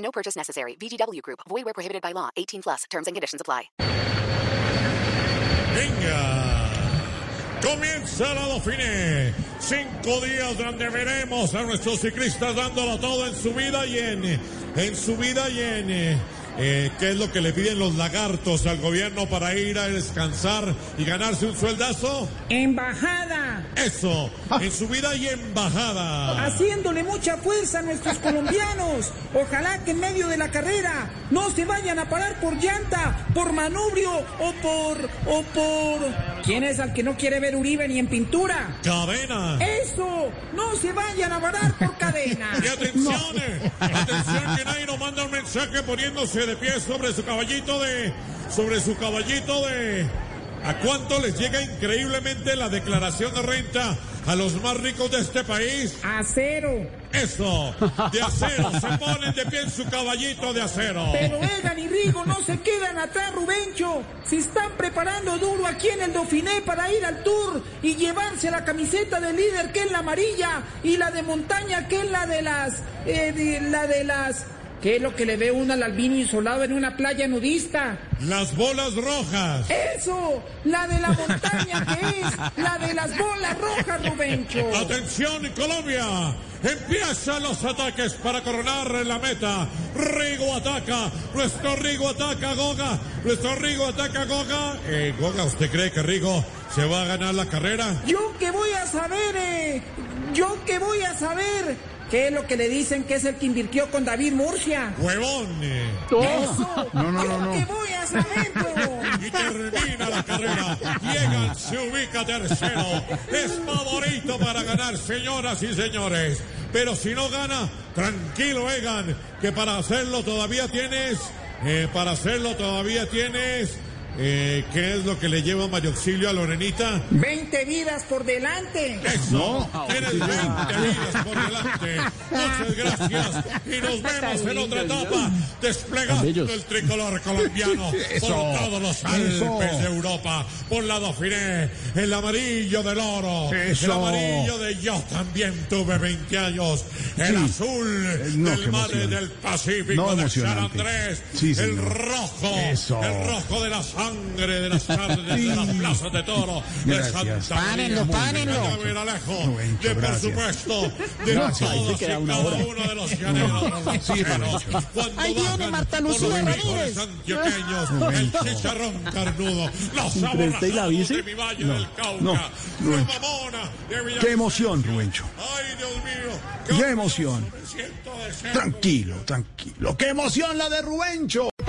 No purchase necessary. VGW Group. Void where prohibited by law. 18 plus. Terms and conditions apply. Venga. Comienza la Dauphiné. Cinco días donde veremos a nuestros ciclistas dándolo todo en su vida y en, en su vida y en... eh, ¿Qué es lo que le piden los lagartos al gobierno para ir a descansar y ganarse un sueldazo? Embajada, Eso, en su vida y en bajada. haciéndole mucha fuerza a nuestros colombianos. Ojalá que en medio de la carrera no se vayan a parar por llanta, por manubrio o por... o por... ¿Quién es al que no quiere ver Uribe ni en pintura? Cadena. Eso, no se vayan a parar por cadena. Y atención, eh, atención que Nairo manda un mensaje poniéndose de pie sobre su caballito de, sobre su caballito de, ¿a cuánto les llega increíblemente la declaración de renta a los más ricos de este país? Acero. Eso, de acero, se ponen de pie en su caballito de acero. Pero Egan y Rigo no se quedan atrás, Rubencho. Se están preparando duro aquí en el Dauphiné para ir al Tour y llevarse la camiseta de líder que es la amarilla y la de montaña que es la de las... eh, de- la de las... ¿Qué es lo que le ve uno al albino insolado en una playa nudista? Las bolas rojas. Eso, la de la montaña que es la de las bolas rojas, Rubencho. Atención Colombia, empiezan los ataques para coronar la meta. Rigo ataca, nuestro Rigo ataca a Goga, nuestro Rigo ataca a Goga. Eh, Goga, ¿usted cree que Rigo se va a ganar la carrera? Yo que voy a saber, eh, yo que voy a saber. ¿Qué es lo que le dicen que es el que invirtió con David Murcia? Huevón. eh. Eso, yo que voy a saberlo. Y termina la carrera. Llega, se ubica tercero. Es favorito para ganar, señoras y señores. Pero si no gana, tranquilo, Egan, que para hacerlo todavía tienes, eh, para hacerlo todavía tienes, eh, ¿qué es lo que le lleva Mario Auxilio a Lorenita? 20 vidas por delante. Eso, tienes 20 vidas por delante. Muchas gracias. Y nos vemos en otra etapa. desplegando el tricolor colombiano por todos los Alpes de Europa, por la Dauphiné, el amarillo del oro, el amarillo de yo también tuve 20 años, el azul no, del mar del Pacífico No, de San. Andrés, Sí, el rojo, Eso. el rojo de la sangre de las tardes de las plazas de toro de. Santa. Párenlo, párenlo. de Gabriel Alejo, de por gracias. supuesto, de Gracias. todos y cada uno de los llaneros Sí. Cuando bajan Marta Lucía Ramírez. el chicharrón carnudo, los de mi valle No, del Cauca, no, mamona de. Qué emoción, Rubencho. Ay, Dios mío. Qué emoción. Tranquilo, tranquilo. ¡Qué emoción la de Rubencho!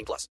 18 plus.